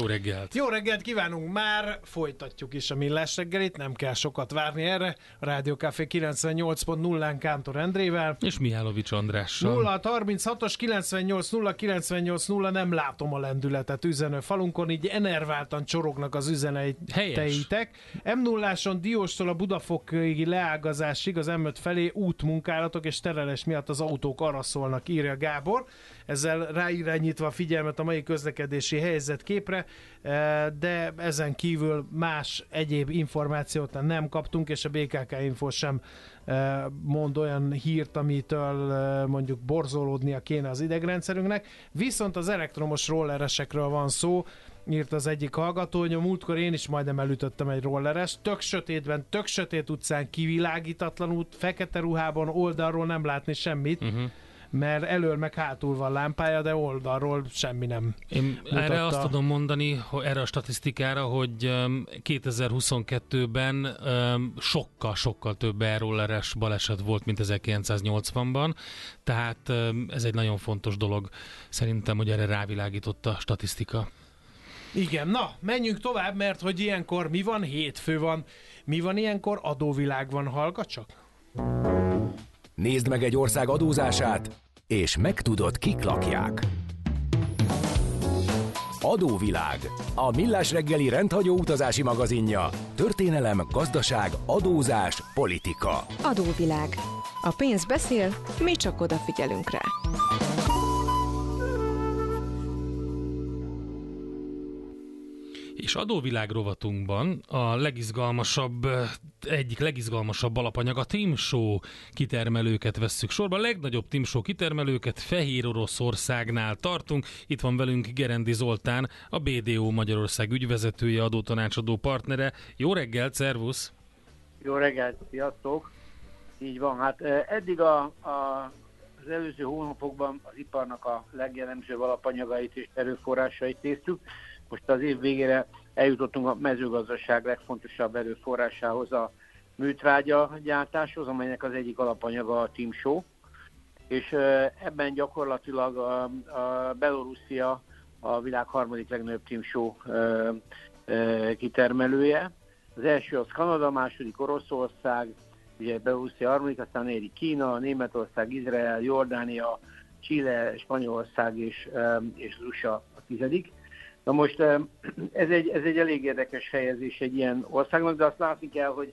Jó reggelt! Jó reggelt kívánunk! Már folytatjuk is a millás reggelit, nem kell sokat várni erre. A Rádió Café 98.0-án Kántor Endrével. És Mihálovics Andrással. 0 36-os 98 0 98 0 nem látom a lendületet üzenő falunkon, így enerváltan csorognak az üzeneteitek. m 0 Dióstól a Budafoki leágazásig az m felé útmunkálatok és terelés miatt az autók arra szólnak, írja Gábor ezzel ráirányítva a figyelmet a mai közlekedési helyzetképre, eh, de ezen kívül más egyéb információt nem kaptunk, és a BKK Info sem eh, mond olyan hírt, amitől eh, mondjuk borzolódnia kéne az idegrendszerünknek. Viszont az elektromos rolleresekről van szó, írt az egyik hallgató, hogy a múltkor én is majdnem elütöttem egy rolleres, tök sötétben, tök sötét utcán, kivilágítatlan út, fekete ruhában, oldalról nem látni semmit. Uh-huh mert elől meg hátul van lámpája, de oldalról semmi nem Én mutatta. erre azt tudom mondani, hogy erre a statisztikára, hogy 2022-ben sokkal-sokkal több e-rolleres baleset volt, mint 1980-ban, tehát ez egy nagyon fontos dolog szerintem, hogy erre rávilágított a statisztika. Igen, na, menjünk tovább, mert hogy ilyenkor mi van? Hétfő van. Mi van ilyenkor? Adóvilág van, hallgat csak. Nézd meg egy ország adózását, és megtudod, kik lakják. Adóvilág. A millás reggeli rendhagyó utazási magazinja. Történelem, gazdaság, adózás, politika. Adóvilág. A pénz beszél, mi csak odafigyelünk rá. És adóvilág rovatunkban a legizgalmasabb, egyik legizgalmasabb alapanyag a Timshow kitermelőket vesszük sorba. A legnagyobb Timshow kitermelőket Fehér Oroszországnál tartunk. Itt van velünk Gerendi Zoltán, a BDO Magyarország ügyvezetője, adótanácsadó partnere. Jó reggelt, szervusz! Jó reggelt, sziasztok! Így van, hát eddig a, a az előző hónapokban az iparnak a legjellemzőbb alapanyagait és erőforrásait néztük. Most az év végére eljutottunk a mezőgazdaság legfontosabb erőforrásához, a műtrágya gyártáshoz, amelynek az egyik alapanyaga a Timshow, és ebben gyakorlatilag a, a Belorusszia a világ harmadik legnagyobb Timshow kitermelője. Az első az Kanada, második Oroszország, ugye Belorusszia harmadik, aztán éri Kína, Németország, Izrael, Jordánia, Chile, Spanyolország és, és az USA a tizedik. Na most ez egy, ez egy elég érdekes helyezés egy ilyen országnak, de azt látni kell, hogy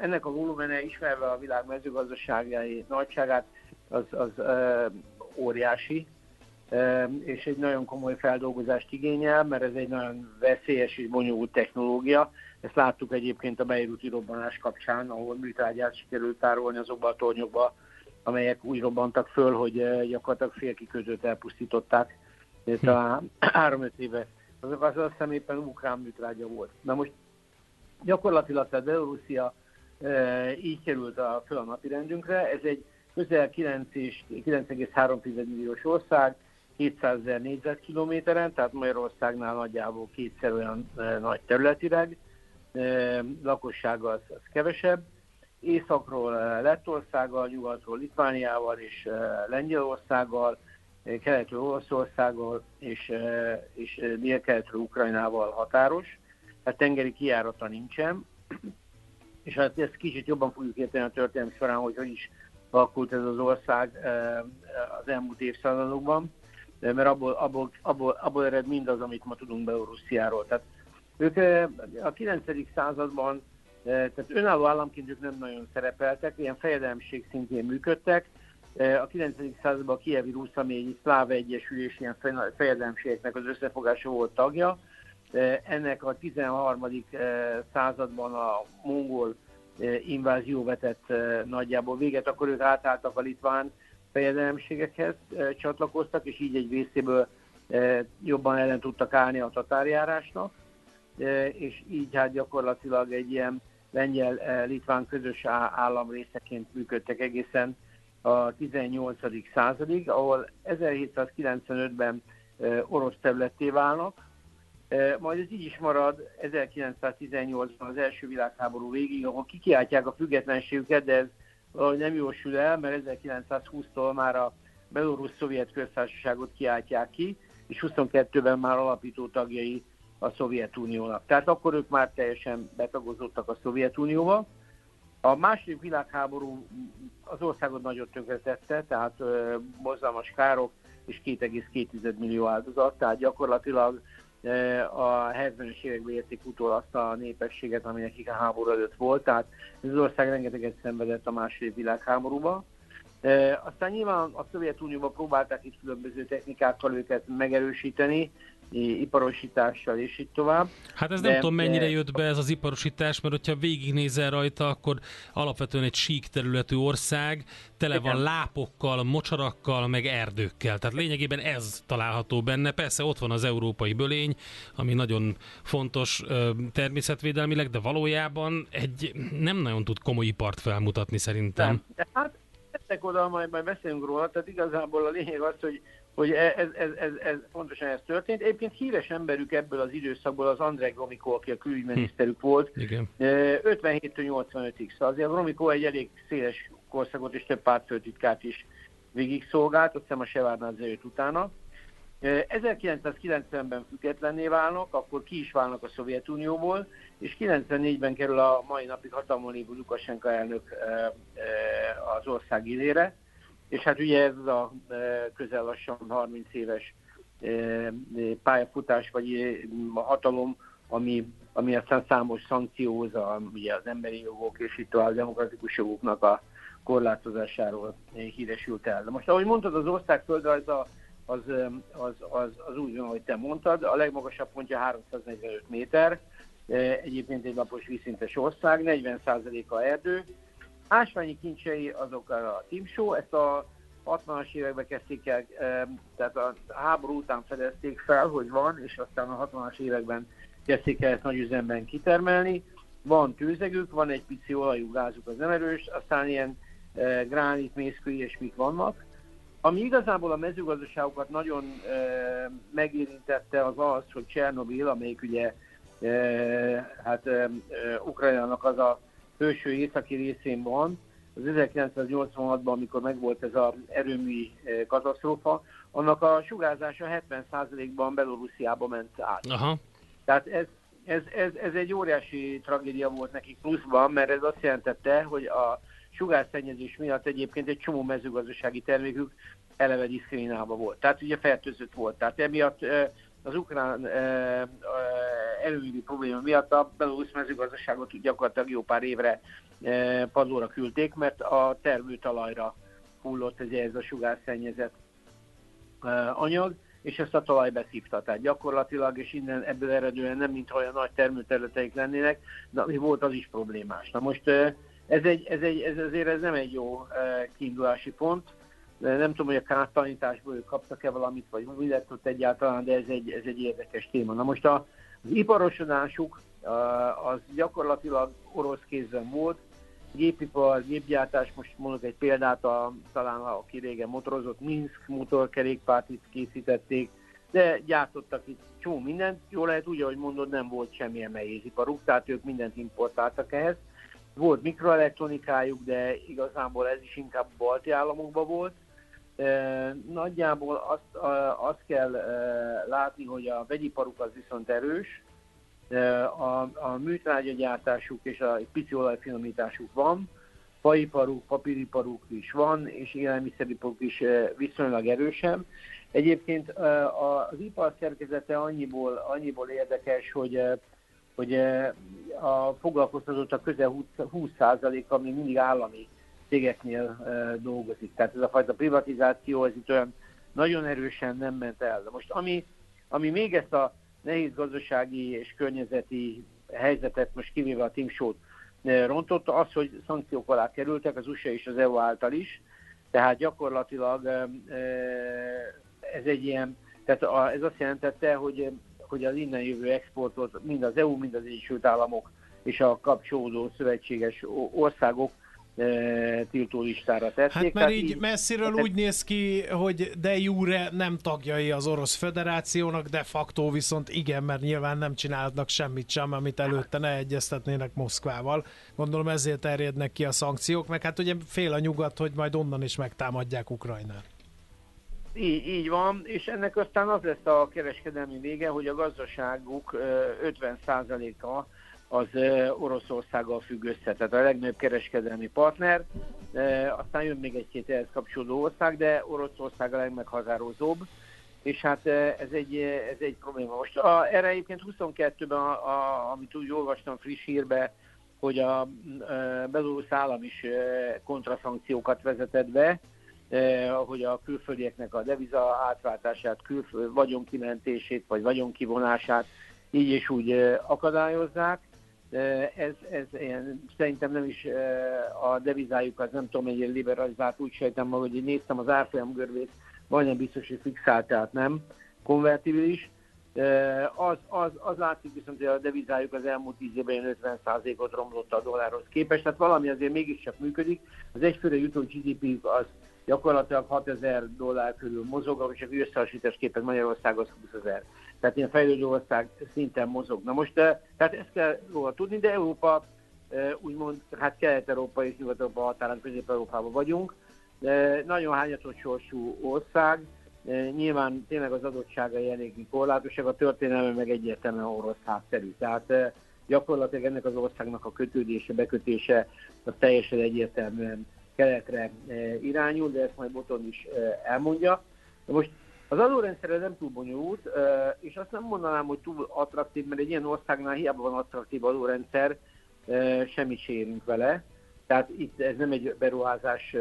ennek a volumene ismerve a világ mezőgazdaságai nagyságát, az, az óriási, és egy nagyon komoly feldolgozást igényel, mert ez egy nagyon veszélyes és bonyolult technológia. Ezt láttuk egyébként a Beiruti robbanás kapcsán, ahol műtrágyát sikerült tárolni azokba a tornyokba, amelyek úgy robbantak föl, hogy gyakorlatilag félkikötőt elpusztították talán három-öt éve, azok az azt hiszem éppen ukrán műtrágya volt. Na most gyakorlatilag a Belorusszia e, így került a, föl a napi rendünkre. Ez egy közel 9,3 milliós ország, 700 ezer négyzetkilométeren, tehát Magyarországnál nagyjából kétszer olyan e, nagy területileg, e, lakossága az, az kevesebb. Északról e, Lettországgal, nyugatról Litvániával és e, Lengyelországgal, keletről Olaszországgal és, és délkeletről Ukrajnával határos, tehát tengeri kijárata nincsen, és hát ezt kicsit jobban fogjuk érteni a történelmi során, hogy hogy is alakult ez az ország az elmúlt évszázadokban, mert abból, abból, abból, abból ered mindaz, amit ma tudunk Belorussziáról. Tehát ők a 9. században tehát önálló államként ők nem nagyon szerepeltek, ilyen fejedelmség szintén működtek, a 9. században a Kievi Rusz, ami egy szláv egyesülés, ilyen fejedelemségeknek az összefogása volt tagja, ennek a 13. században a mongol invázió vetett nagyjából véget, akkor ők átálltak a litván fejedelemségekhez, csatlakoztak, és így egy részéből jobban ellen tudtak állni a tatárjárásnak, és így hát gyakorlatilag egy ilyen lengyel-litván közös állam részeként működtek egészen a 18. századig, ahol 1795-ben orosz területté válnak, majd ez így is marad 1918-ban az első világháború végig, ahol kikiáltják a függetlenségüket, de ez nem jósul el, mert 1920-tól már a Belorusz-Szovjet köztársaságot kiáltják ki, és 22-ben már alapító tagjai a Szovjetuniónak. Tehát akkor ők már teljesen betagozottak a Szovjetunióba. A második világháború az országot nagyon tönkretette, tehát borzalmas károk és 2,2 millió áldozat, tehát gyakorlatilag a 70-es években érték utól azt a népességet, ami nekik a háború előtt volt, tehát ez az ország rengeteget szenvedett a második világháborúban. Aztán nyilván a Szovjetunióban próbálták itt különböző technikákkal őket megerősíteni, iparosítással és így tovább. Hát ez de, nem tudom mennyire jött be ez az iparosítás, mert hogyha végignézel rajta, akkor alapvetően egy sík területű ország, tele van Igen. lápokkal, mocsarakkal, meg erdőkkel. Tehát lényegében ez található benne. Persze ott van az európai bölény, ami nagyon fontos természetvédelmileg, de valójában egy nem nagyon tud komoly ipart felmutatni szerintem. Nem. De hát ezek oda, majd, majd beszélünk róla, tehát igazából a lényeg az, hogy hogy e- ez, ez, ez, ez pontosan ez történt. Egyébként híres emberük ebből az időszakból az Andrei Gromiko, aki a külügyminiszterük hm. volt, Igen. 57-től 85-ig. Szóval azért Gromiko egy elég széles korszakot és több pártfőtitkárt is végig szolgált, azt hiszem a Sevárnádze jött utána. 1990-ben függetlenné válnak, akkor ki is válnak a Szovjetunióból, és 94-ben kerül a mai napig hatalmon lévő Lukasenka elnök az ország élére és hát ugye ez a e, közel lassan 30 éves e, e, pályafutás, vagy a hatalom, ami, ami aztán számos szankcióz, ugye az emberi jogok és itt a demokratikus jogoknak a korlátozásáról híresült el. De most, ahogy mondtad, az ország földrajza az, az, az, az úgy van, ahogy te mondtad, a legmagasabb pontja 345 méter, egyébként egy lapos vízszintes ország, 40%-a erdő, Ásványi kincsei azok a Show, ezt a 60-as években kezdték el, tehát a háború után fedezték fel, hogy van, és aztán a 60-as években kezdték el ezt nagy üzemben kitermelni. Van tőzegük, van egy pici olajú gázuk, az nem erős, aztán ilyen e, gránit, mészkő, ilyesmik vannak. Ami igazából a mezőgazdaságokat nagyon e, megérintette az az, hogy Csernobil, amelyik ugye e, hát Ukrajnának az a hőső északi részén van, az 1986-ban, amikor megvolt ez az erőmű eh, katasztrófa, annak a sugárzása 70%-ban Belorussziába ment át. Aha. Tehát ez, ez, ez, ez egy óriási tragédia volt nekik pluszban, mert ez azt jelentette, hogy a sugárszennyezés miatt egyébként egy csomó mezőgazdasági termékük eleve diszkriminálva volt. Tehát ugye fertőzött volt. Tehát emiatt eh, az ukrán eh, előügyi probléma miatt a belorusz mezőgazdaságot gyakorlatilag jó pár évre e, padlóra küldték, mert a termőtalajra hullott ez, ez a sugárszennyezett anyag, és ezt a talaj beszívta. Tehát gyakorlatilag, és innen ebből eredően nem mint olyan nagy termőterületeik lennének, de ami volt, az is problémás. Na most ez, egy, ez, egy, ez azért ez nem egy jó kiindulási pont, nem tudom, hogy a kártalanításból ők kaptak-e valamit, vagy mi lett ott egyáltalán, de ez egy, ez egy érdekes téma. Na most a, az iparosodásuk az gyakorlatilag orosz kézben volt, gépipar, gépgyártás, most mondok egy példát, a, talán aki régen motorozott, Minsk motorkerékpárt itt készítették, de gyártottak itt csomó mindent, jól lehet úgy, ahogy mondod, nem volt semmilyen nehéziparuk, tehát ők mindent importáltak ehhez. Volt mikroelektronikájuk, de igazából ez is inkább balti államokban volt, Nagyjából azt, azt kell látni, hogy a vegyiparuk az viszont erős, a, a műtrágyagyártásuk és a pici olajfinomításuk van, faiparuk, papíriparuk is van, és élelmiszeriparuk is viszonylag erősebb. Egyébként az ipar szerkezete annyiból, annyiból érdekes, hogy hogy a foglalkoztatottak közel 20%, ami mindig állami cégeknél dolgozik. Tehát ez a fajta privatizáció, ez itt olyan nagyon erősen nem ment el. De most ami, ami még ezt a nehéz gazdasági és környezeti helyzetet most kivéve a Timsót rontotta, az, hogy szankciók alá kerültek az USA és az EU által is, tehát gyakorlatilag ez egy ilyen, tehát ez azt jelentette, hogy, hogy az innen jövő exportot mind az EU, mind az Egyesült Államok és a kapcsolódó szövetséges országok tiltó listára tették. Hát mert így, így messziről úgy néz ki, hogy de jure nem tagjai az Orosz Föderációnak, de facto viszont igen, mert nyilván nem csinálnak semmit sem, amit előtte ne egyeztetnének Moszkvával. Gondolom ezért terjednek ki a szankciók, meg hát ugye fél a nyugat, hogy majd onnan is megtámadják Ukrajnát. Így, így van, és ennek aztán az lesz a kereskedelmi vége, hogy a gazdaságuk 50%-a az Oroszországgal függ össze, tehát a legnagyobb kereskedelmi partner, aztán jön még egy-két ehhez kapcsolódó ország, de Oroszország a legmeghatározóbb, és hát ez egy, ez egy probléma. Most a, erre egyébként 22-ben, a, a, amit úgy olvastam friss hírbe, hogy a, a belorusz állam is kontraszankciókat vezetett be, hogy a külföldieknek a deviza átváltását, külföld vagyonkimentését vagy vagyonkivonását így és úgy akadályozzák ez, ez ilyen, szerintem nem is a devizájuk az nem tudom, hogy liberalizált, úgy sejtem maga, hogy néztem az árfolyam görbét, majdnem biztos, hogy fixált, tehát nem konvertibilis. Az, az, az látszik viszont, hogy a devizájuk az elmúlt 10 évben 50%-ot romlott a dollárhoz képest, tehát valami azért mégiscsak működik. Az egyfőre jutó GDP az gyakorlatilag 6000 dollár körül mozog, és a összehasonlítás képest Magyarországhoz 20 ezer tehát ilyen fejlődő ország szinten mozog. Na most, eh, tehát ezt kell róla tudni, de Európa, eh, úgymond, hát Kelet-Európa és Nyugat-Európa határán, Közép-Európában vagyunk, de nagyon hányatott sorsú ország, eh, nyilván tényleg az adottságai eléggé korlátosak, a történelme meg egyértelműen orosz hátterű. Tehát gyakorlatilag ennek az országnak a kötődése, bekötése az teljesen egyértelműen keletre irányul, de ezt majd Boton is elmondja. Most az adórendszer nem túl bonyolult, és azt nem mondanám, hogy túl attraktív, mert egy ilyen országnál hiába van attraktív adórendszer, semmit se érünk vele. Tehát itt ez nem egy beruházás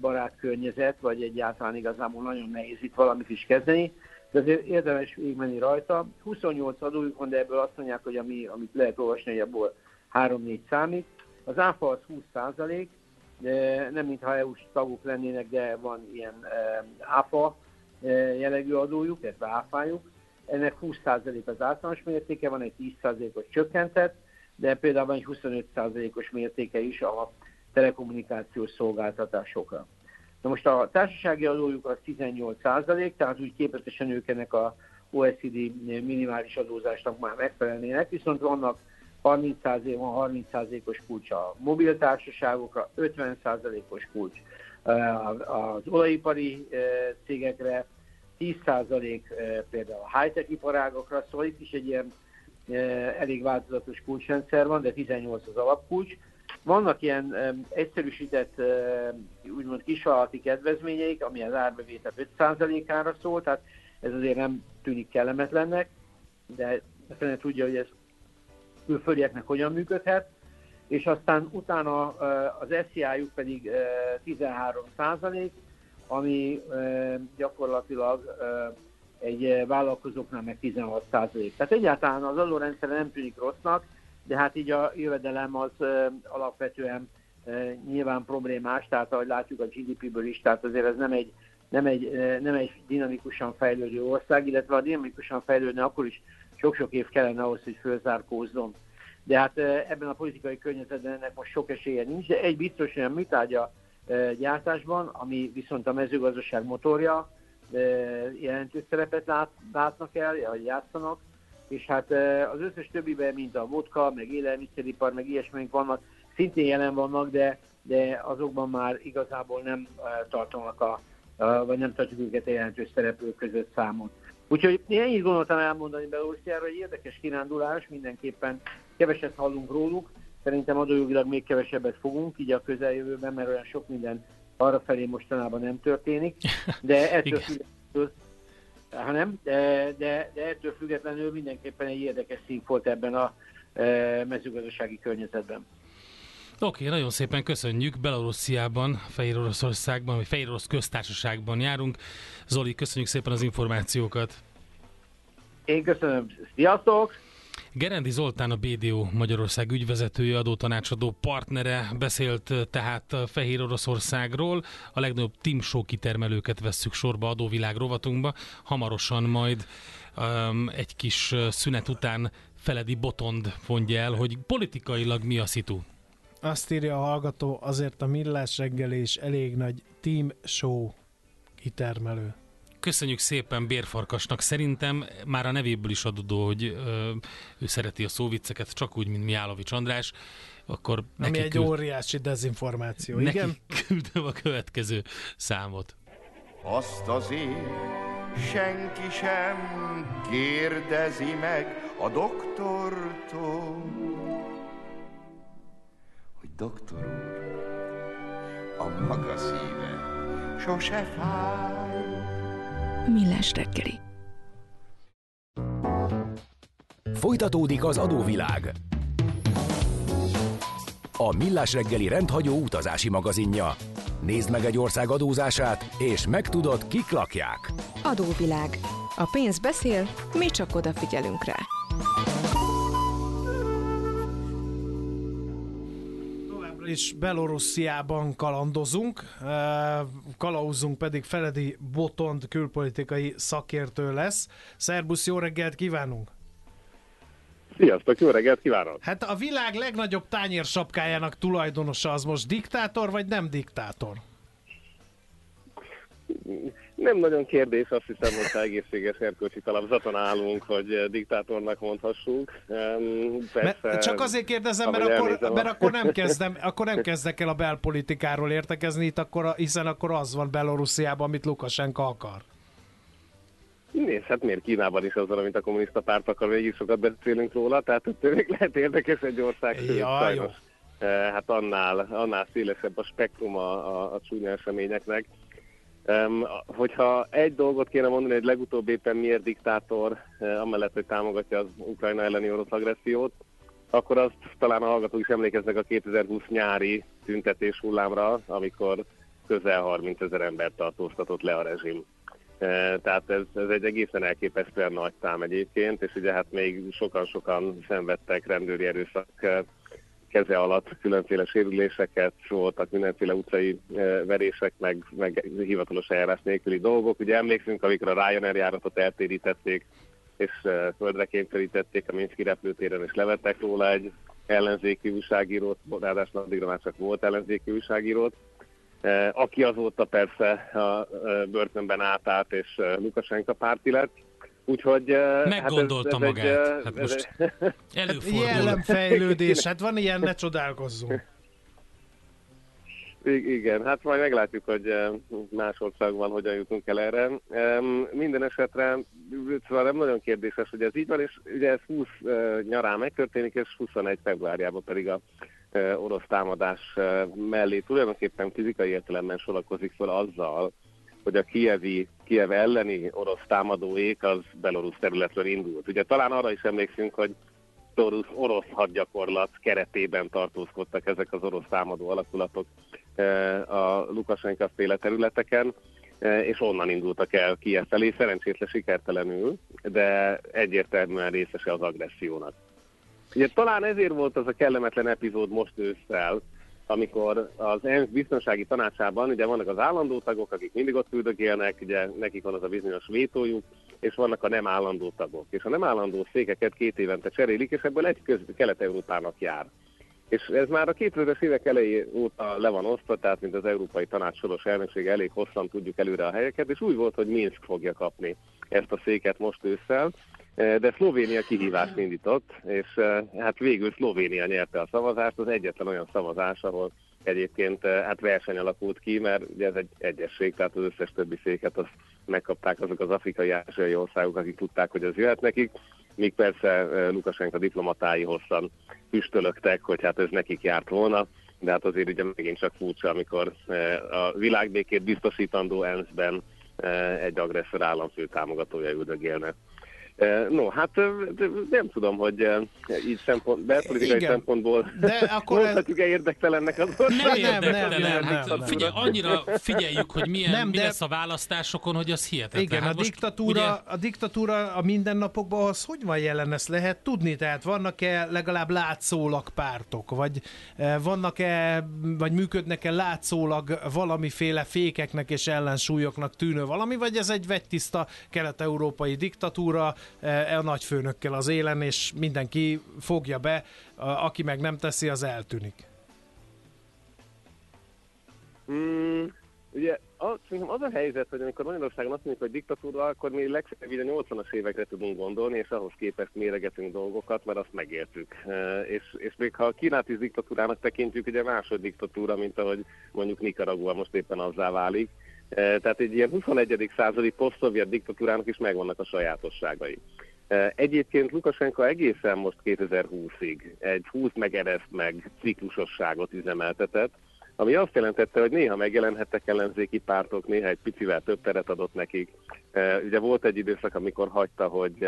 barát környezet, vagy egyáltalán igazából nagyon nehéz itt valamit is kezdeni, de azért érdemes végigmenni rajta. 28 adójuk van, de ebből azt mondják, hogy ami, amit lehet olvasni, hogy abból 3-4 számít. Az áfa az 20 százalék, nem mintha EU-s tagok lennének, de van ilyen áfa jellegű adójuk, illetve áfájuk. Ennek 20% az általános mértéke, van egy 10%-os csökkentett, de például van egy 25%-os mértéke is a telekommunikációs szolgáltatásokra. Na most a társasági adójuk az 18%, tehát úgy képletesen ők ennek a OECD minimális adózásnak már megfelelnének, viszont vannak 30% van 30%-os kulcs a mobiltársaságokra, 50%-os kulcs az olajipari cégekre, 10% például a high-tech iparágokra, szóval itt is egy ilyen elég változatos kulcsrendszer van, de 18% az alapkulcs. Vannak ilyen egyszerűsített, úgymond kisvállalati kedvezményeik, ami az árbevétel 5%-ára szól, tehát ez azért nem tűnik kellemetlennek, de a tudja, hogy ez külföldieknek hogyan működhet és aztán utána az SZIA-juk pedig 13 százalék, ami gyakorlatilag egy vállalkozóknál meg 16 százalék. Tehát egyáltalán az adórendszer nem tűnik rossznak, de hát így a jövedelem az alapvetően nyilván problémás, tehát ahogy látjuk a GDP-ből is, tehát azért ez nem egy, nem egy, nem egy dinamikusan fejlődő ország, illetve a dinamikusan fejlődne akkor is sok-sok év kellene ahhoz, hogy fölzárkózzon de hát ebben a politikai környezetben ennek most sok esélye nincs, de egy biztos olyan műtárgya gyártásban, ami viszont a mezőgazdaság motorja, jelentős szerepet lát, látnak el, vagy játszanak, és hát az összes többiben, mint a vodka, meg élelmiszeripar, meg ilyesmink vannak, szintén jelen vannak, de, de azokban már igazából nem tartanak a, vagy nem tartjuk őket a jelentős szereplők között számon. Úgyhogy én ennyit gondoltam elmondani Belorussziáról, hogy érdekes kirándulás, mindenképpen keveset hallunk róluk, szerintem adójogilag még kevesebbet fogunk, így a közeljövőben, mert olyan sok minden arra felé mostanában nem történik, de ettől függetlenül, hanem, de, de, de ettől függetlenül mindenképpen egy érdekes színfolt ebben a e, mezőgazdasági környezetben. Oké, okay, nagyon szépen köszönjük. Belarusziában, Fehér Oroszországban, vagy Fehér Orosz köztársaságban járunk. Zoli, köszönjük szépen az információkat. Én köszönöm. Sziasztok! Gerendi Zoltán a BDO Magyarország ügyvezetője, adótanácsadó partnere beszélt tehát Fehér Oroszországról. A legnagyobb Show kitermelőket vesszük sorba adóvilág rovatunkba. Hamarosan majd um, egy kis szünet után Feledi Botond mondja el, hogy politikailag mi a szitu. Azt írja a hallgató, azért a millás reggelés elég nagy Team Show kitermelő. Köszönjük szépen Bérfarkasnak. Szerintem már a nevéből is adódó, hogy ö, ő szereti a szóvicceket, csak úgy, mint Miálovics András. Akkor Ami neki egy küld... óriási dezinformáció, neki igen? küldöm a következő számot. Azt azért senki sem kérdezi meg a doktortól, hogy doktor úr, a maga szíve sose fáj. Millás reggeli. Folytatódik az adóvilág. A Millás reggeli rendhagyó utazási magazinja. Nézd meg egy ország adózását, és megtudod, kik lakják. Adóvilág. A pénz beszél, mi csak odafigyelünk rá. Is Belorussziában kalandozunk, kalauzunk pedig Feledi Botond külpolitikai szakértő lesz. Szerbusz, jó reggelt kívánunk! Sziasztok, jó reggelt kívánok! Hát a világ legnagyobb tányér sapkájának tulajdonosa az most diktátor, vagy nem diktátor? Nem nagyon kérdés, azt hiszem, hogy egészséges erkölcsi talapzaton állunk, hogy diktátornak mondhassuk. Persze, mert csak azért kérdezem, mert akkor, mert akkor, nem kezdem, akkor nem kezdek el a belpolitikáról értekezni, itt akkor, hiszen akkor az van Belorussziában, amit Lukasenka akar. Nézd, hát miért Kínában is az amit a kommunista párt akar, végig sokat beszélünk róla, tehát tényleg lehet érdekes egy ország. Ja, jó. Hát annál, annál szélesebb a spektrum a, a, a csúnya eseményeknek. Um, hogyha egy dolgot kéne mondani, hogy legutóbb éppen miért diktátor, uh, amellett, hogy támogatja az Ukrajna elleni orosz agressziót, akkor azt talán a hallgatók is emlékeznek a 2020 nyári tüntetés hullámra, amikor közel 30 ezer embert tartóztatott le a rezsim. Uh, tehát ez, ez egy egészen elképesztően nagy szám egyébként, és ugye hát még sokan-sokan szenvedtek rendőri erőszak keze alatt különféle sérüléseket, voltak mindenféle utcai eh, verések, meg, meg hivatalos eljárás nélküli dolgok. Ugye emlékszünk, amikor a Ryanair járatot eltérítették, és eh, földre kényszerítették a Minszki repülőtéren, és levettek róla egy ellenzéki újságírót, ráadásul addigra már csak volt ellenzéki újságírót, eh, aki azóta persze a börtönben átállt, és Lukasenka párti lett Úgyhogy... Meggondolta hát ez, ez magát. Egy, hát most előfordul. Jelenfejlődés, hát van ilyen, ne csodálkozzunk. Igen, hát majd meglátjuk, hogy más országban hogyan jutunk el erre. Minden esetre szóval nem nagyon kérdéses, hogy ez így van, és ugye ez 20 nyarán megtörténik, és 21 februárjában pedig a orosz támadás mellé tulajdonképpen fizikai értelemben sorakozik fel azzal, hogy a kievi, Kiev elleni orosz támadóék az belorusz területről indult. Ugye talán arra is emlékszünk, hogy orosz, orosz hadgyakorlat keretében tartózkodtak ezek az orosz támadó alakulatok eh, a Lukasenka féle területeken, eh, és onnan indultak el Kiev felé, szerencsétlen sikertelenül, de egyértelműen részese az agressziónak. Ugye talán ezért volt az a kellemetlen epizód most ősszel, amikor az ENSZ biztonsági tanácsában ugye vannak az állandó tagok, akik mindig ott üldögélnek, ugye nekik van az a bizonyos vétójuk, és vannak a nem állandó tagok. És a nem állandó székeket két évente cserélik, és ebből egy köz Kelet-Európának jár. És ez már a 2000-es évek elejé óta le van osztva, tehát mint az Európai Tanács soros elnöksége elég hosszan tudjuk előre a helyeket, és úgy volt, hogy Minsk fogja kapni ezt a széket most ősszel, de Szlovénia kihívást indított, és hát végül Szlovénia nyerte a szavazást, az egyetlen olyan szavazás, ahol egyébként hát verseny alakult ki, mert ugye ez egy egyesség, tehát az összes többi széket azt megkapták azok az afrikai ázsiai országok, akik tudták, hogy az jöhet nekik, míg persze Lukasenka diplomatái hosszan füstölögtek, hogy hát ez nekik járt volna, de hát azért ugye megint csak furcsa, amikor a világbékét biztosítandó ENSZ-ben egy agresszor államfő támogatója üldögélne No, hát nem tudom, hogy így szempont, belpolitikai Igen. szempontból de akkor mondhatjuk-e érdektelennek az Nem, nem, nem, nem, nem, nem, nem. Figyelj, annyira figyeljük, hogy milyen, nem, mi de... lesz a választásokon, hogy az hihetetlen. Igen, hát a, diktatúra, ugye... a diktatúra a mindennapokban az hogy van jelen, ezt lehet tudni? Tehát vannak-e legalább látszólag pártok, vagy vannak-e, vagy működnek-e látszólag valamiféle fékeknek és ellensúlyoknak tűnő valami, vagy ez egy vegytiszta kelet-európai diktatúra, E, a nagyfőnökkel az élen, és mindenki fogja be, aki meg nem teszi, az eltűnik. Mm, ugye az, az a helyzet, hogy amikor Magyarországon azt mondjuk, hogy diktatúra, akkor mi legfeljebb a 80-as évekre tudunk gondolni, és ahhoz képest méregetünk dolgokat, mert azt megértük. E, és, és még ha a Kínát is diktatúrának tekintjük, ugye másod diktatúra, mint ahogy mondjuk Nicaragua most éppen azzá válik, E, tehát egy ilyen 21. századi posztszovjet diktatúrának is megvannak a sajátosságai. E, egyébként Lukasenko egészen most 2020-ig egy 20 meg meg ciklusosságot üzemeltetett, ami azt jelentette, hogy néha megjelenhettek ellenzéki pártok, néha egy picivel több teret adott nekik. E, ugye volt egy időszak, amikor hagyta, hogy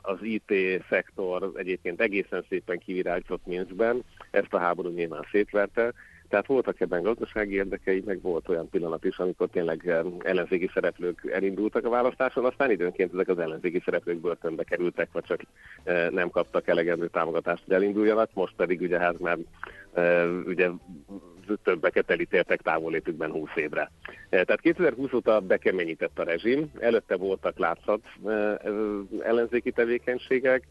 az IT szektor egyébként egészen szépen kivirágzott Minskben, ezt a háború nyilván szétverte, tehát voltak ebben gazdasági érdekei, meg volt olyan pillanat is, amikor tényleg eh, ellenzéki szereplők elindultak a választáson, aztán időnként ezek az ellenzéki szereplők börtönbe kerültek, vagy csak eh, nem kaptak elegendő támogatást, hogy elinduljanak, most pedig ugye hát már eh, ugye többeket elítéltek távolétükben 20 évre. Tehát 2020 óta bekeményített a rezsim, előtte voltak látszat ellenzéki tevékenységek,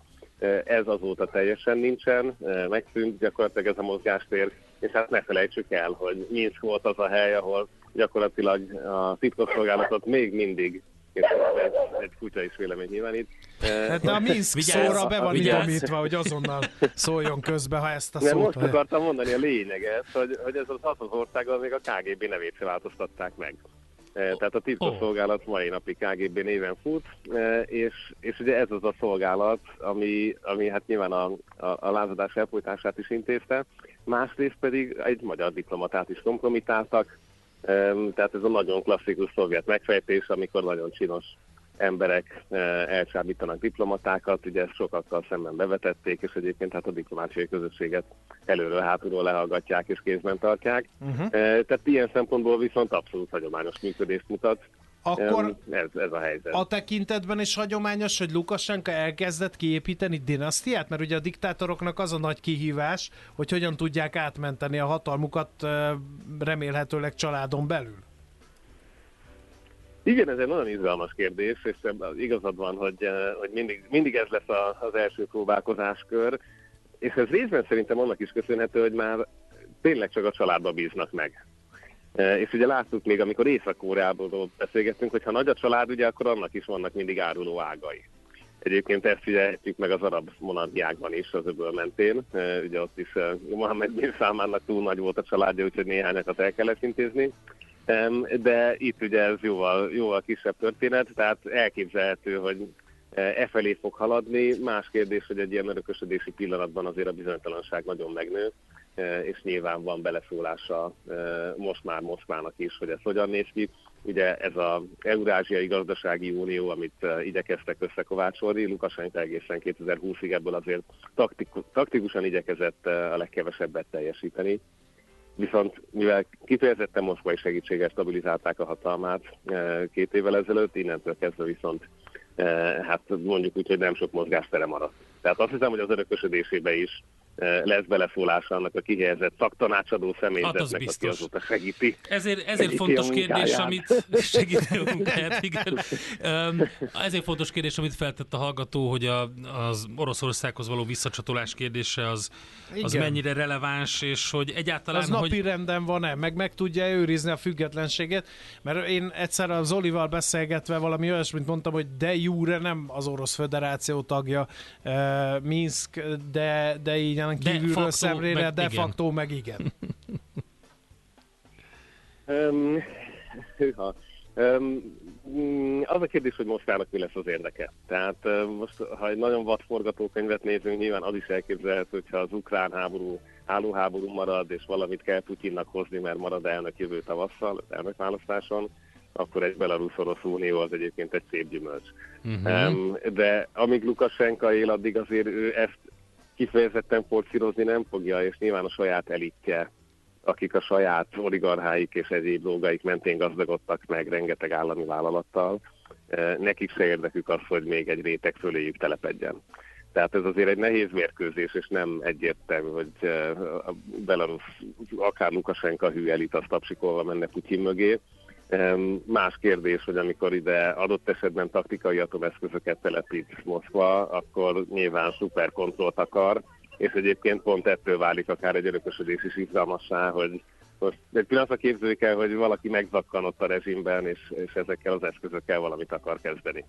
ez azóta teljesen nincsen, megszűnt gyakorlatilag ez a mozgástér, és hát ne felejtsük el, hogy Minsk volt az a hely, ahol gyakorlatilag a titkosszolgálatot még mindig és egy, egy kutya is vélemény nyilvánít. Hát de a Minsk szóra be van idomítva, hogy azonnal szóljon közbe, ha ezt a szót... most akartam mondani a lényeget, hogy, hogy ez az hatos országgal még a KGB nevét változtatták meg. E, tehát a titkosszolgálat oh. mai napig KGB néven fut, e, és, és ugye ez az a szolgálat, ami, ami hát nyilván a, a, a lázadás elfolytását is intézte, másrészt pedig egy magyar diplomatát is kompromitáltak, tehát ez a nagyon klasszikus szovjet megfejtés, amikor nagyon csinos emberek elcsábítanak diplomatákat, ugye ezt sokakkal szemben bevetették, és egyébként hát a diplomáciai közösséget előről hátulról lehallgatják és kézben tartják. Uh-huh. Tehát ilyen szempontból viszont abszolút hagyományos működést mutat. Akkor ez, ez a helyzet. A tekintetben is hagyományos, hogy Lukasenka elkezdett kiépíteni dinasztiát, mert ugye a diktátoroknak az a nagy kihívás, hogy hogyan tudják átmenteni a hatalmukat remélhetőleg családon belül. Igen, ez egy nagyon izgalmas kérdés, és igazad van, hogy, eh, hogy mindig, mindig ez lesz az első próbálkozáskör, és ez részben szerintem annak is köszönhető, hogy már tényleg csak a családba bíznak meg. Eh, és ugye láttuk még, amikor Észak-Koreából beszélgettünk, hogy ha nagy a család, ugye akkor annak is vannak mindig áruló ágai. Egyébként ezt figyelhetjük meg az arab monarchiákban is, az öböl mentén. Eh, ugye ott is Mohamed Bin Salmannak túl nagy volt a családja, úgyhogy néhányakat el kellett intézni de itt ugye ez jóval, jóval kisebb történet, tehát elképzelhető, hogy e, e felé fog haladni. Más kérdés, hogy egy ilyen örökösödési pillanatban azért a bizonytalanság nagyon megnő, e, és nyilván van beleszólása e, most már Moszkvának is, hogy ez hogyan néz ki. Ugye ez az Eurázsiai Gazdasági Unió, amit igyekeztek összekovácsolni, Lukasenko egészen 2020-ig ebből azért taktikusan igyekezett a legkevesebbet teljesíteni Viszont mivel kifejezetten moszkvai segítséggel stabilizálták a hatalmát eh, két évvel ezelőtt, innentől kezdve viszont eh, hát mondjuk úgy, hogy nem sok mozgástere maradt. Tehát azt hiszem, hogy az örökösödésébe is lesz beleszólása annak a kihelyezett szaktanácsadó személyzetnek, hát az aki azóta segíti. Ezért, ezért segíti fontos kérdés, amit segíti a munkáját, igen. ezért fontos kérdés, amit feltett a hallgató, hogy a, az Oroszországhoz való visszacsatolás kérdése az, az mennyire releváns, és hogy egyáltalán... Az napi hogy... renden van-e, meg meg tudja őrizni a függetlenséget, mert én egyszer a Zolival beszélgetve valami olyasmit mondtam, hogy de jure nem az Orosz Föderáció tagja uh, Minsk, de, de így igen, kívülről de szemlélve, meg, de facto igen. meg igen. um, Um, az a kérdés, hogy Moszkvának mi lesz az érdeke. Tehát uh, most, ha egy nagyon vad forgatókönyvet nézünk, nyilván az is elképzelhető, hogyha az ukrán háború állóháború marad, és valamit kell Putyinnak hozni, mert marad elnök jövő tavasszal, elnök választáson, akkor egy belarusz-orosz unió az egyébként egy szép gyümölcs. Uh-huh. De amíg Lukasenka él, addig azért ő ezt kifejezetten forszírozni nem fogja, és nyilván a saját elitje, akik a saját oligarcháik és egyéb dolgaik mentén gazdagodtak meg rengeteg állami vállalattal, eh, nekik se érdekük az, hogy még egy réteg föléjük telepedjen. Tehát ez azért egy nehéz mérkőzés, és nem egyértelmű, hogy eh, a Belarus, akár Lukasenka hű elit, azt tapsikolva menne Putyin mögé. Más kérdés, hogy amikor ide adott esetben taktikai atomeszközöket telepít Moszkva, akkor nyilván szuperkontrollt akar, és egyébként pont ettől válik akár egy örökösödés is izgalmassá, hogy most egy pillanatra képzeljük el, hogy valaki megzakkanott a rezsimben, és, és ezekkel az eszközökkel valamit akar kezdeni.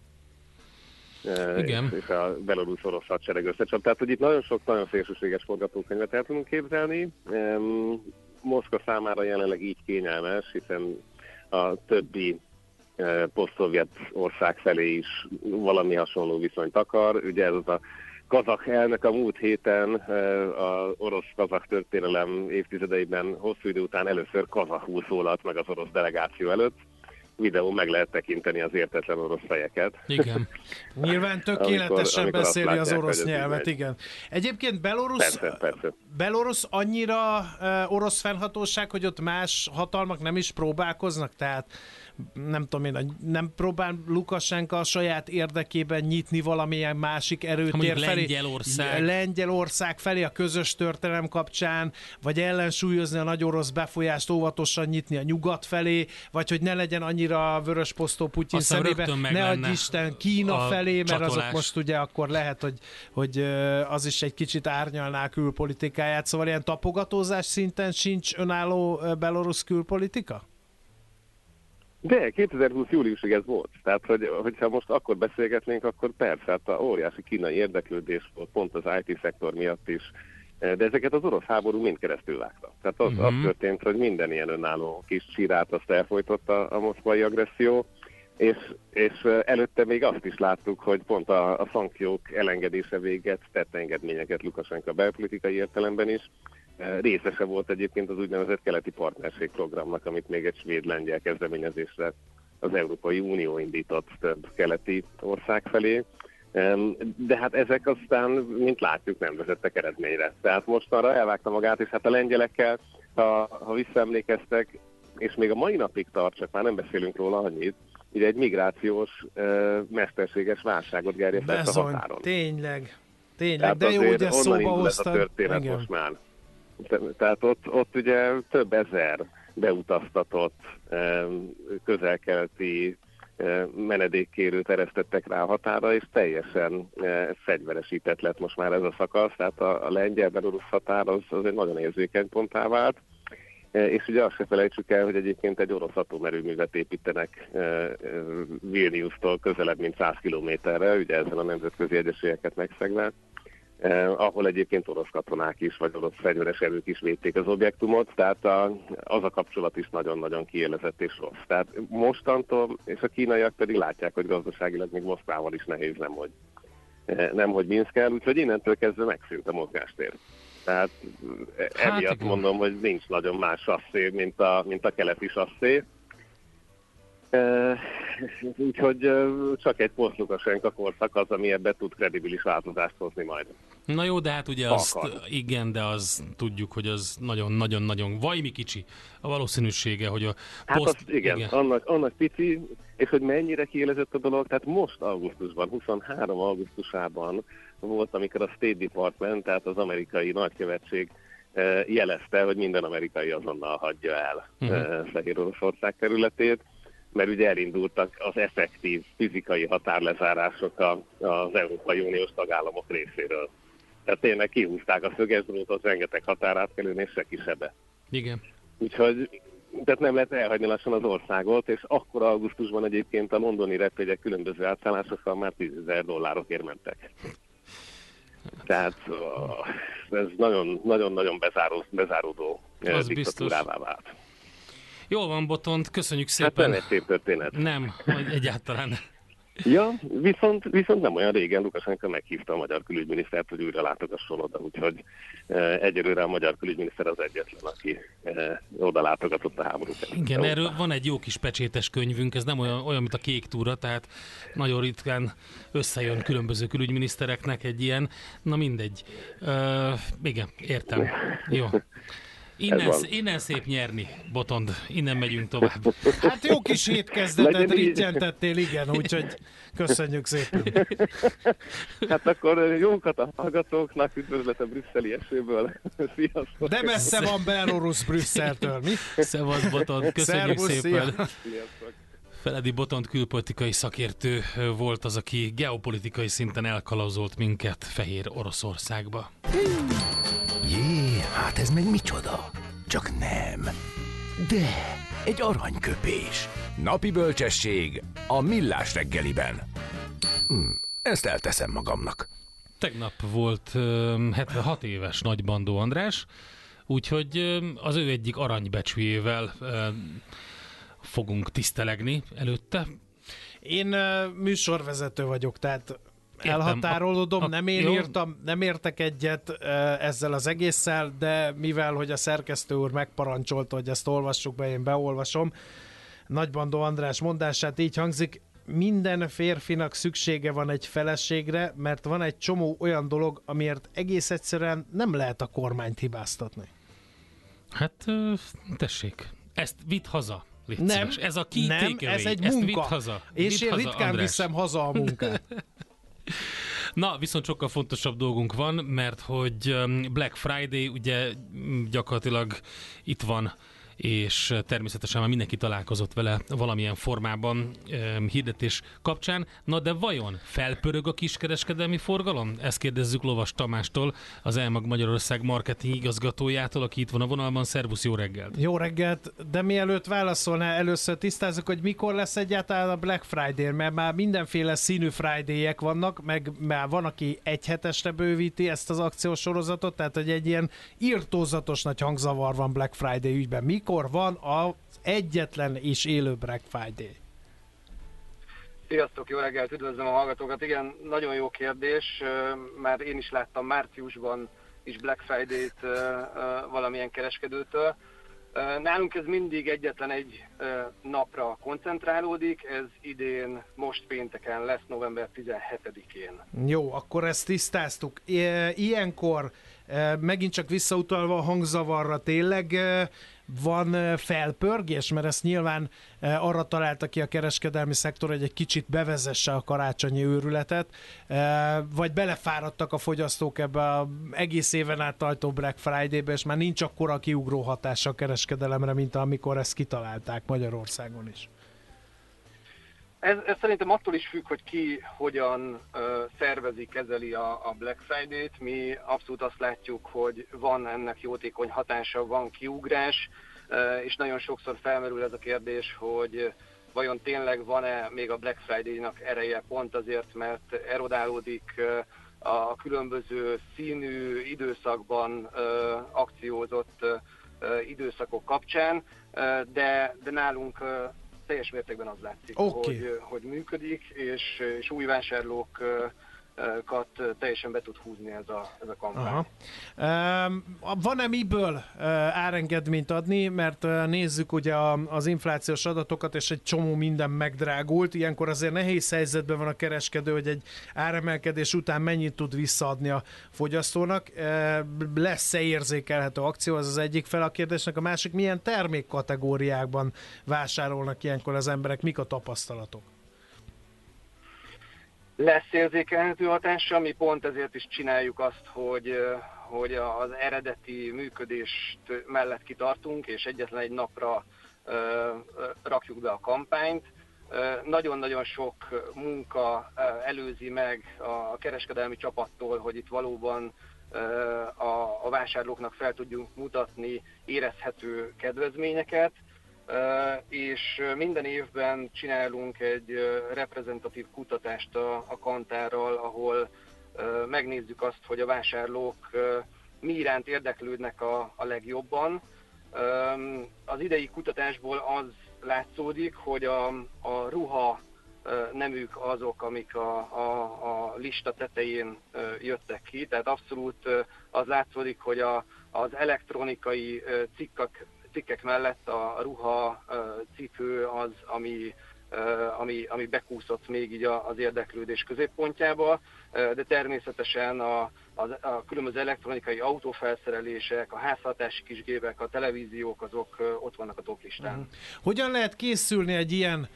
Igen. És, és a belorusz orosz hadsereg összecsap. Tehát, hogy itt nagyon sok, nagyon szélsőséges forgatókönyvet el tudunk képzelni. Moszkva számára jelenleg így kényelmes, hiszen a többi posztszovjet ország felé is valami hasonló viszonyt akar. Ugye ez az a kazak elnök a múlt héten az orosz-kazak történelem évtizedeiben hosszú idő után először kazahul szólalt meg az orosz delegáció előtt. Videón meg lehet tekinteni az értetlen orosz fejeket. Igen. Nyilván tökéletesen amikor, amikor beszéli az orosz nyelvet, igen. Egyébként Belarus, persze, persze. Belarus annyira uh, orosz fennhatóság, hogy ott más hatalmak nem is próbálkoznak, tehát nem tudom én, nem próbál Lukasenka a saját érdekében nyitni valamilyen másik erőtér felé. Lengyelország. Lengyelország felé a közös történelem kapcsán, vagy ellensúlyozni a nagy orosz befolyást, óvatosan nyitni a nyugat felé, vagy hogy ne legyen annyira vörös posztó Putyin szemébe, ne adj Isten Kína felé, mert csatolás. azok most ugye akkor lehet, hogy, hogy az is egy kicsit árnyalná a külpolitikáját, szóval ilyen tapogatózás szinten sincs önálló belorusz külpolitika? De 2020 júliusig ez volt. Tehát, hogy, hogyha most akkor beszélgetnénk, akkor persze, hát a óriási kínai érdeklődés volt pont az IT-szektor miatt is, de ezeket az orosz háború mind keresztül vágta. Tehát az, uh-huh. az mhm. történt, hogy minden ilyen önálló kis csirát azt elfolytotta a moszkvai agresszió, és, és előtte még azt is láttuk, hogy pont a, a szankciók elengedése véget tett engedményeket Lukasenka belpolitikai értelemben is, Részese volt egyébként az úgynevezett keleti partnerség programnak, amit még egy svéd-lengyel kezdeményezésre az Európai Unió indított több keleti ország felé. De hát ezek aztán, mint látjuk, nem vezettek eredményre. Tehát most arra elvágta magát, és hát a lengyelekkel, ha, ha visszaemlékeztek, és még a mai napig tart, csak már nem beszélünk róla annyit, ugye egy migrációs, mesterséges válságot gerjesztett a határon. Tényleg, tényleg, Tehát de jó, hogy ezt szóba hoztad. a történet Igen. most már. Tehát ott, ott ugye több ezer beutaztatott közelkeleti menedékkérőt eresztettek rá a határa, és teljesen fegyveresített lett most már ez a szakasz, tehát a, a lengyel-belorusz határ az, az egy nagyon érzékeny ponttá vált, és ugye azt se felejtsük el, hogy egyébként egy orosz atomerőművet építenek Vilnius-tól közelebb, mint 100 kilométerre, ugye ezen a nemzetközi egyességeket megszegve, eh, ahol egyébként orosz katonák is, vagy orosz fegyveres erők is védték az objektumot, tehát a, az a kapcsolat is nagyon-nagyon kiélezett és rossz. Tehát mostantól, és a kínaiak pedig látják, hogy gazdaságilag még Moszkvával is nehéz, nem hogy, eh, nem hogy Minszkel, úgyhogy innentől kezdve megszűnt a mozgástér. Tehát eh, hát emiatt igen. mondom, hogy nincs nagyon más sasszé, mint a, mint a keleti sasszé. Úgyhogy csak egy posztlukasenka korszak az, ami ebbe tud kredibilis változást hozni majd. Na jó, de hát ugye azt, igen, de az tudjuk, hogy az nagyon-nagyon-nagyon vajmi kicsi a valószínűsége, hogy a hát poszt... Az, igen, igen. Annak, annak pici, és hogy mennyire kiélezett a dolog, tehát most augusztusban, 23 augusztusában volt, amikor a State Department, tehát az amerikai nagykövetség jelezte, hogy minden amerikai azonnal hagyja el uh-huh. Fehér Oroszország területét mert ugye elindultak az effektív fizikai határlezárások az Európai Uniós tagállamok részéről. Tehát tényleg kihúzták a szögesdrótot, rengeteg határátkelőn és se kisebe. Igen. Úgyhogy tehát nem lehet elhagyni lassan az országot, és akkor augusztusban egyébként a londoni repjegyek különböző átszállásokkal már 10 ezer dollárokért mentek. Tehát ez nagyon-nagyon bezáró, bezáródó az diktatúrává vált. Jól van, Botont, köszönjük szépen. Hát nem egy szép történet. Nem, egyáltalán. Ja, viszont, viszont nem olyan régen Lukasenko meghívta a magyar külügyminisztert, hogy újra látogasson oda, úgyhogy e, egyelőre a magyar külügyminiszter az egyetlen, aki e, oda látogatott a háború Igen, erről van egy jó kis pecsétes könyvünk, ez nem olyan, olyan, mint a kék túra, tehát nagyon ritkán összejön különböző külügyminisztereknek egy ilyen, na mindegy. Uh, igen, értem. Jó. Innen, innen szép nyerni, Botond. Innen megyünk tovább. Hát jó kis hétkezdetet rittyentettél, igen, úgyhogy köszönjük szépen. Hát akkor jókat a hallgatóknak, üdvözlet a brüsszeli esőből. Sziasztok! De messze van Belarus Brüsszeltől, mi? Szevasz, Botond, köszönjük Szervusz, szépen. Sziasztok. Feledi Botond külpolitikai szakértő volt az, aki geopolitikai szinten elkalauzolt minket Fehér Oroszországba. Hát ez meg micsoda? Csak nem. De, egy aranyköpés. Napi bölcsesség a millás reggeliben. Hm, ezt elteszem magamnak. Tegnap volt 76 éves Nagybandó András, úgyhogy az ő egyik aranybecsüjével fogunk tisztelegni előtte. Én műsorvezető vagyok, tehát Értem. elhatárolódom, a, a, nem én jó. írtam, nem értek egyet ezzel az egésszel, de mivel, hogy a szerkesztő úr megparancsolta, hogy ezt olvassuk be, én beolvasom. Nagybandó András mondását így hangzik, minden férfinak szüksége van egy feleségre, mert van egy csomó olyan dolog, amiért egész egyszerűen nem lehet a kormányt hibáztatni. Hát tessék, ezt vitt haza. Légy nem, szíves. ez a key nem, ez egy munka. Ezt vidd haza. És vidd én haza, ritkán András. viszem haza a munkát. Na, viszont sokkal fontosabb dolgunk van, mert hogy um, Black Friday ugye gyakorlatilag itt van és természetesen már mindenki találkozott vele valamilyen formában hirdetés kapcsán. Na de vajon felpörög a kiskereskedelmi forgalom? Ezt kérdezzük Lovas Tamástól, az Elmag Magyarország marketing igazgatójától, aki itt van a vonalban. Szervusz, jó reggelt! Jó reggelt, de mielőtt válaszolná, először tisztázzuk, hogy mikor lesz egyáltalán a Black Friday, mert már mindenféle színű Friday-ek vannak, meg már van, aki egy hetesre bővíti ezt az akciós sorozatot, tehát hogy egy ilyen írtózatos nagy hangzavar van Black Friday ügyben. Mik mikor van az egyetlen és élő Black Friday? Sziasztok, jó reggelt, üdvözlöm a hallgatókat. Igen, nagyon jó kérdés, mert én is láttam márciusban is Black Friday-t valamilyen kereskedőtől. Nálunk ez mindig egyetlen egy napra koncentrálódik, ez idén most pénteken lesz, november 17-én. Jó, akkor ezt tisztáztuk. Ilyenkor megint csak visszautalva a hangzavarra tényleg van felpörgés, mert ezt nyilván arra találta ki a kereskedelmi szektor, hogy egy kicsit bevezesse a karácsonyi őrületet, vagy belefáradtak a fogyasztók ebbe a egész éven át tartó Black Friday-be, és már nincs akkora kiugró hatása a kereskedelemre, mint amikor ezt kitalálták Magyarországon is. Ez, ez szerintem attól is függ, hogy ki hogyan uh, szervezi, kezeli a, a Black Friday-t. Mi abszolút azt látjuk, hogy van ennek jótékony hatása, van kiugrás, uh, és nagyon sokszor felmerül ez a kérdés, hogy vajon tényleg van-e még a Black Friday-nak ereje pont azért, mert erodálódik uh, a különböző színű időszakban uh, akciózott uh, időszakok kapcsán, de, de nálunk teljes mértékben az látszik, okay. hogy, hogy működik, és, és új vásárlók kat teljesen be tud húzni ez a, ez a kampány. Aha. van-e miből árengedményt adni, mert nézzük ugye az inflációs adatokat, és egy csomó minden megdrágult, ilyenkor azért nehéz helyzetben van a kereskedő, hogy egy áremelkedés után mennyit tud visszaadni a fogyasztónak. Lesz-e érzékelhető akció, az az egyik fel a kérdésnek, a másik milyen termékkategóriákban vásárolnak ilyenkor az emberek, mik a tapasztalatok? Lesz érzékelhető hatása, mi pont ezért is csináljuk azt, hogy, hogy az eredeti működést mellett kitartunk, és egyetlen egy napra rakjuk be a kampányt. Nagyon-nagyon sok munka előzi meg a kereskedelmi csapattól, hogy itt valóban a, a vásárlóknak fel tudjunk mutatni érezhető kedvezményeket, és minden évben csinálunk egy reprezentatív kutatást a, a kantárral, ahol megnézzük azt, hogy a vásárlók mi iránt érdeklődnek a, a legjobban. Az idei kutatásból az látszódik, hogy a, a ruha nem ők azok, amik a, a, a lista tetején jöttek ki, tehát abszolút az látszódik, hogy a, az elektronikai cikkek, cikkek mellett a ruha, cipő az, ami ami, ami bekúszott még így az érdeklődés középpontjába, de természetesen a, a, a különböző elektronikai autófelszerelések, a házhatási kisgépek, a televíziók, azok ott vannak a toplistán. Uh-huh. Hogyan lehet készülni egy ilyen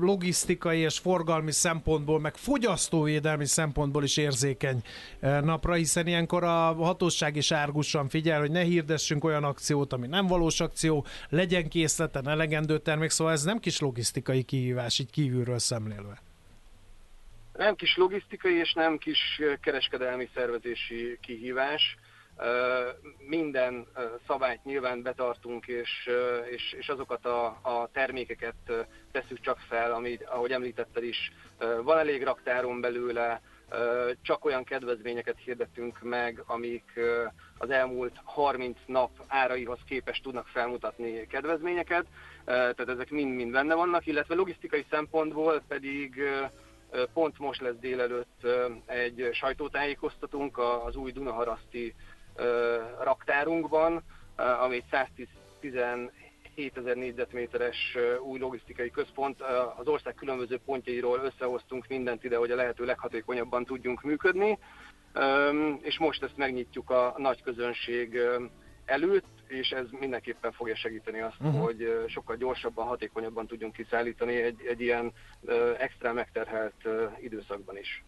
logisztikai és forgalmi szempontból, meg fogyasztóvédelmi szempontból is érzékeny napra, hiszen ilyenkor a hatóság is árgusan figyel, hogy ne hirdessünk olyan akciót, ami nem valós akció, legyen készleten elegendő termék, szóval ez nem kis logisztikai kihívás, így kívülről szemlélve. Nem kis logisztikai és nem kis kereskedelmi szervezési kihívás. Minden szabályt nyilván betartunk, és, és, és azokat a, a termékeket tesszük csak fel, amit, ahogy említetted is, van elég raktáron belőle, csak olyan kedvezményeket hirdettünk meg, amik az elmúlt 30 nap áraihoz képest tudnak felmutatni kedvezményeket, tehát ezek mind-mind benne vannak, illetve logisztikai szempontból pedig pont most lesz délelőtt egy sajtótájékoztatunk az új Dunaharaszti raktárunkban, ami egy 117 ezer négyzetméteres új logisztikai központ. Az ország különböző pontjairól összehoztunk mindent ide, hogy a lehető leghatékonyabban tudjunk működni, és most ezt megnyitjuk a nagy közönség előtt, és ez mindenképpen fogja segíteni azt, uh-huh. hogy sokkal gyorsabban, hatékonyabban tudjunk kiszállítani egy, egy ilyen extra megterhelt időszakban is.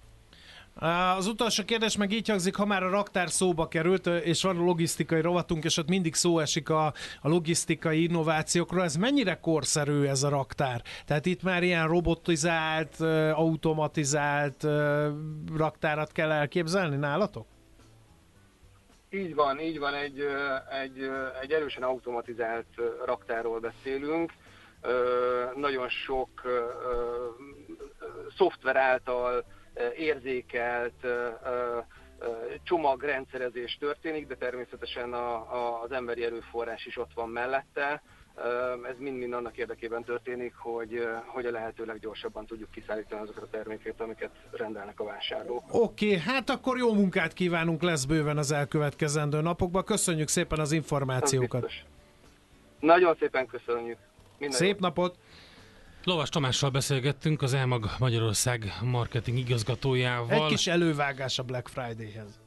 Az utolsó kérdés meg így hangzik, ha már a raktár szóba került, és van a logisztikai rovatunk, és ott mindig szó esik a, a logisztikai innovációkról, ez mennyire korszerű ez a raktár? Tehát itt már ilyen robotizált, automatizált raktárat kell elképzelni nálatok? Így van, így van, egy, egy, egy erősen automatizált raktáról beszélünk. Nagyon sok szoftver által érzékelt csomagrendszerezés történik, de természetesen a, az emberi erőforrás is ott van mellette. Ez mind-mind annak érdekében történik, hogy, hogy a lehető leggyorsabban tudjuk kiszállítani azokat a termékeket, amiket rendelnek a vásárlók. Oké, okay, hát akkor jó munkát kívánunk lesz bőven az elkövetkezendő napokban. Köszönjük szépen az információkat. Nagyon szépen köszönjük. Minden Szép jó. napot! Lovas Tamással beszélgettünk, az Elmag Magyarország marketing igazgatójával. Egy kis elővágás a Black Friday-hez.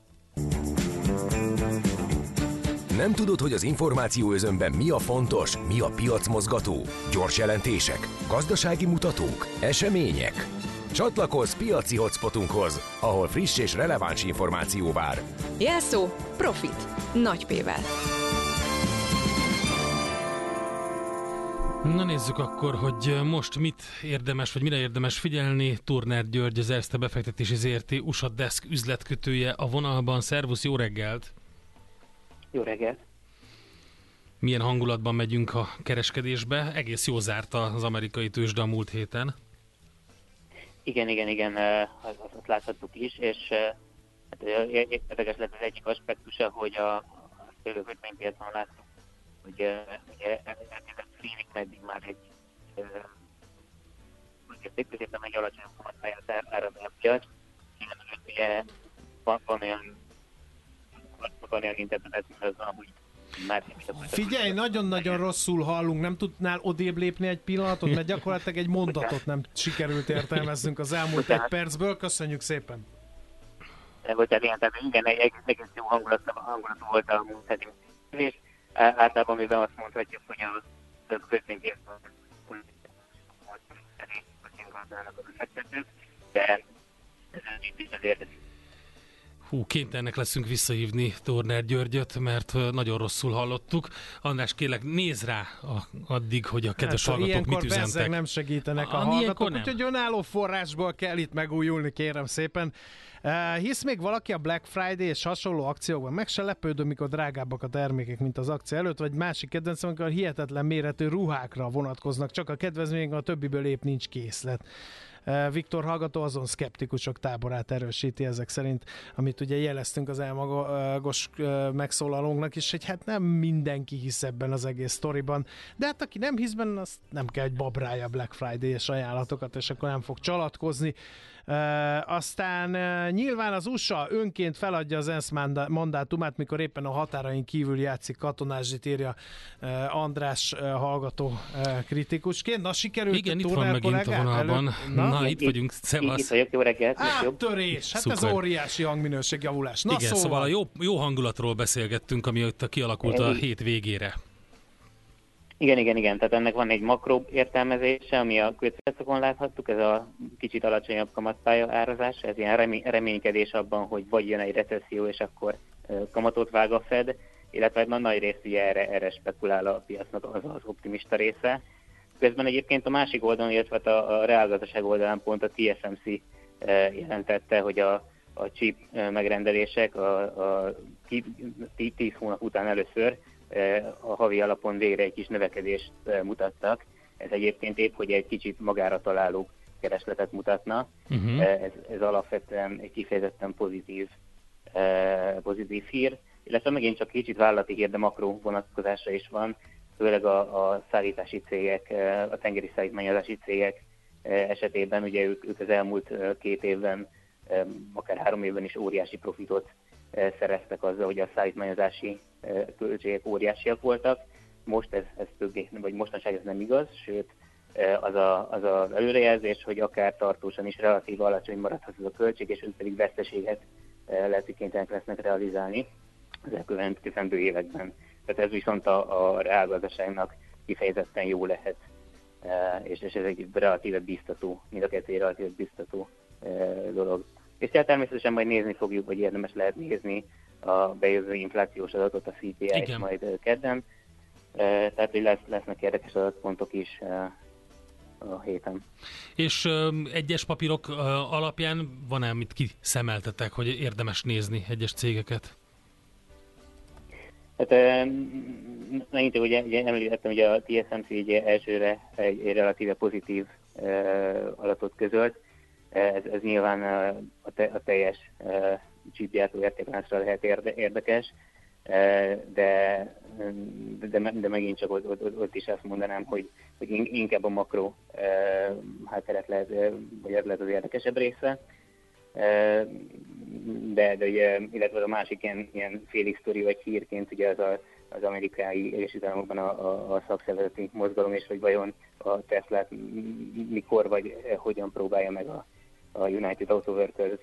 Nem tudod, hogy az információ özönben mi a fontos, mi a piacmozgató? Gyors jelentések, gazdasági mutatók, események? Csatlakozz piaci hotspotunkhoz, ahol friss és releváns információ vár. Jelszó Profit. Nagy P-vel. Na nézzük akkor, hogy most mit érdemes, vagy mire érdemes figyelni. Turner György, az Erste befektetési ZRT USA Desk üzletkötője a vonalban. Szervusz, jó reggelt! Jó reggelt! Milyen hangulatban megyünk a kereskedésbe? Egész jó zárta az amerikai tőzsde a múlt héten. Igen, igen, igen, azt, azt láthattuk is, és hát, érdekes lett az egyik aspektusa, hogy a, a kötvénypiacon láttuk, hogy ugye félig meddig már egy szép középen egy alacsony kamatpályát árazni a piac, ugye van, van olyan interpretáció, az van, hogy Figyelj, nagyon-nagyon rosszul hallunk, nem tudnál odébb lépni egy pillanatot, mert gyakorlatilag egy mondatot nem sikerült értelmeznünk az elmúlt egy percből. Köszönjük szépen! Bocsánat, igen, tehát igen, egy egész jó hangulat, hangulat volt a múlt heti és általában mivel azt mondhatjuk, hogy a több kötvénypiacon de ez azért Hú, kénytelenek leszünk visszahívni Torner Györgyöt, mert nagyon rosszul hallottuk. András, kérlek, néz rá a, addig, hogy a kedves hát, hallgatók mit üzentek. nem segítenek a, a hallgatók, nem. úgyhogy önálló forrásból kell itt megújulni, kérem szépen. Uh, hisz még valaki a Black Friday és hasonló akciókban? Meg se lepődöm, mikor drágábbak a termékek, mint az akció előtt, vagy másik kedvencem, amikor hihetetlen méretű ruhákra vonatkoznak, csak a kedvezmény, a többiből épp nincs készlet. Viktor hallgató azon szkeptikusok táborát erősíti ezek szerint, amit ugye jeleztünk az elmagos megszólalónknak is, hogy hát nem mindenki hisz ebben az egész sztoriban, de hát aki nem hisz benne, az nem kell egy babrája Black Friday-es ajánlatokat, és akkor nem fog csalatkozni. Aztán nyilván az USA önként feladja az ENSZ mandátumát, mikor éppen a határain kívül játszik katonázsit, írja András hallgató kritikusként. Na, sikerült Igen, itt van megint a vonalban. Na, Na itt vagyunk, szevasz. Itt jó reggelt. Áttörés, hát Szuper. ez óriási hangminőség javulás. Na, Igen, szóval, szóval a jó, jó hangulatról beszélgettünk, ami ott kialakult a hét végére. Igen, igen, igen. Tehát ennek van egy makro értelmezése, ami a kötvénypiacokon láthattuk, ez a kicsit alacsonyabb kamatpálya árazás, ez ilyen remény, reménykedés abban, hogy vagy jön egy recesszió, és akkor kamatot vág a Fed, illetve egy nagy rész ugye erre, erre spekulál a piacnak az az optimista része. Közben egyébként a másik oldalon, illetve hát a, a reálgazdaság oldalán pont a TSMC jelentette, hogy a, a chip megrendelések a, a 10 hónap után először a havi alapon végre egy kis növekedést mutattak. Ez egyébként épp, hogy egy kicsit magára találó keresletet mutatna. Uh-huh. Ez, ez alapvetően egy kifejezetten pozitív, pozitív hír, illetve megint csak kicsit vállalati hír, de makró vonatkozása is van, főleg a, a szállítási cégek, a tengeri szállítmányozási cégek esetében, ugye ők, ők az elmúlt két évben, akár három évben is óriási profitot szereztek azzal, hogy a szállítmányozási költségek óriásiak voltak. Most ez, ez többé, vagy mostanság ez nem igaz, sőt az, a, az az előrejelzés, hogy akár tartósan is relatív alacsony maradhat ez a költség, és ők pedig veszteséget lehet, hogy kénytelenek lesznek realizálni az elkövetkezendő években. Tehát ez viszont a, a reálgazdaságnak kifejezetten jó lehet, és, és ez egy relatíve biztató, mind a kettő relatíve biztató dolog. És tehát természetesen majd nézni fogjuk, vagy érdemes lehet nézni a bejövő inflációs adatot, a CPI-t majd kedden. Tehát, hogy lesz, lesznek érdekes adatpontok is a héten. És ö, egyes papírok ö, alapján van-e, amit kiszemeltetek, hogy érdemes nézni egyes cégeket? Hát megint ugye, ugye említettem, hogy a TSMC ugye elsőre egy, egy relatíve pozitív uh, adatot közölt, ez, ez nyilván a, te, a teljes csípjátó értékláncra lehet érde, érdekes, de, de, de megint csak ott, ott, ott is azt mondanám, hogy, hogy inkább a makro hátteret lehet, vagy ez lehet az érdekesebb része. De, de ugye, illetve a másik ilyen, ilyen félig sztori vagy hírként ugye az a, az amerikai Egyesült Államokban a, a, a szakszervezeti mozgalom, és hogy vajon a Tesla mikor vagy hogyan próbálja meg a, a United Auto Workers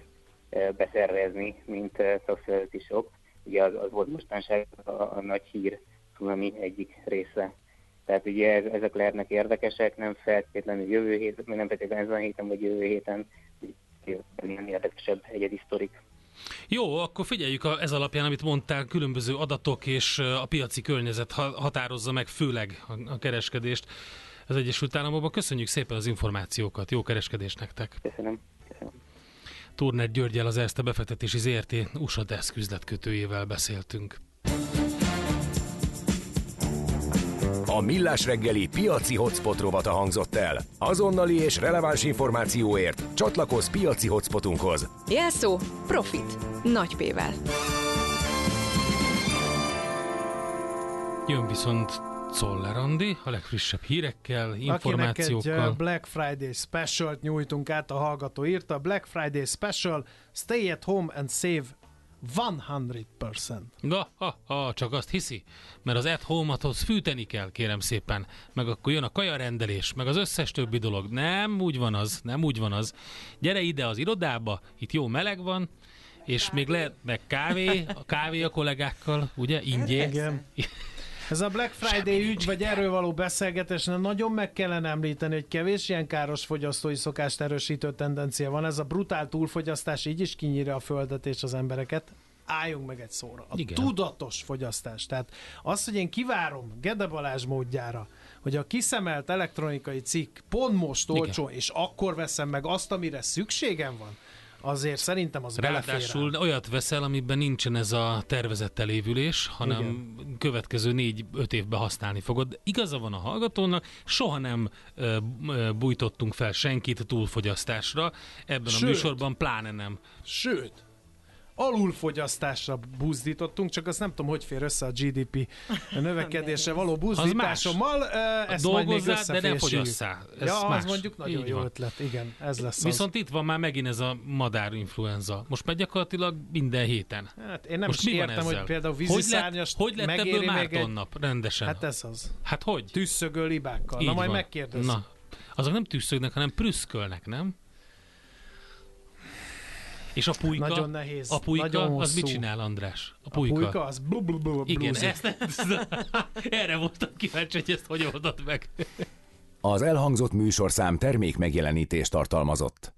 eh, beszervezni, mint eh, szakszervezeti sok. Ugye az, az volt mostanság a, a nagy hír tsunami egyik része. Tehát ugye ezek lehetnek érdekesek, nem feltétlenül jövő héten, nem feltétlenül ezen a héten, vagy jövő héten, ilyen érdekesebb egyedi sztorik. Jó, akkor figyeljük a, ez alapján, amit mondtál, különböző adatok és eh, a piaci környezet határozza meg főleg a, a kereskedést az Egyesült Államokban. Köszönjük szépen az információkat, jó kereskedést nektek! Köszönöm. Turner Györgyel az Erste befektetési ZRT USA Desk üzletkötőjével beszéltünk. A Millás reggeli piaci hotspot rovata hangzott el. Azonnali és releváns információért csatlakozz piaci hotspotunkhoz. Jelszó Profit. Nagy P-vel. Jön viszont Czoller Andi, a legfrissebb hírekkel, információkkal. Akinek egy Black Friday special nyújtunk át, a hallgató írta. Black Friday special, stay at home and save 100%. Na, ha, ha, csak azt hiszi, mert az at home fűteni kell, kérem szépen, meg akkor jön a kajarendelés, meg az összes többi dolog. Nem úgy van az, nem úgy van az. Gyere ide az irodába, itt jó meleg van, és még lehet meg kávé, a kávé a kollégákkal, ugye, ingyé. Igen. Ez a Black Friday Semmi ügy, vagy erről való beszélgetés, nagyon meg kellene említeni, hogy kevés ilyen káros fogyasztói szokást erősítő tendencia van. Ez a brutál túlfogyasztás így is kinyírja a földet és az embereket álljunk meg egy szóra. A Igen. tudatos fogyasztás. Tehát az, hogy én kivárom Gede Balázs módjára, hogy a kiszemelt elektronikai cikk pont most olcsó, és akkor veszem meg azt, amire szükségem van, azért szerintem az Ráadásul belefér olyat veszel, amiben nincsen ez a tervezett elévülés, hanem Igen. következő négy-öt évben használni fogod. Igaza van a hallgatónak, soha nem uh, bújtottunk fel senkit túlfogyasztásra, ebben Sőt, a műsorban pláne nem. Sőt, alulfogyasztásra buzdítottunk, csak azt nem tudom, hogy fér össze a GDP növekedése való buzdításommal. Ezt Dolgozzál, de nem fogyasszál. Ez ja, más. az mondjuk nagyon Így jó van. ötlet, igen, ez lesz Viszont az. itt van már megint ez a madárinfluenza. Most megy gyakorlatilag minden héten. Hát én nem Most is értem, hogy például víziszárnyast Hogy lett, hogy lett ebből Márton egy... nap rendesen? Hát ez az. Hát hogy? Tüsszögő libákkal. Így Na majd megkérdezzük. Na, azok nem tüsszögnek, hanem prüszkölnek, nem? És a pulyka? Nagyon nehéz. A pulyka, nagyon az mit csinál, András? A pulyka? A pulyka az blu, blu, blu, Igen, ezt, ezt, erre voltam kíváncsi, hogy ezt hogy oldott meg. Az elhangzott műsorszám termék megjelenítést tartalmazott.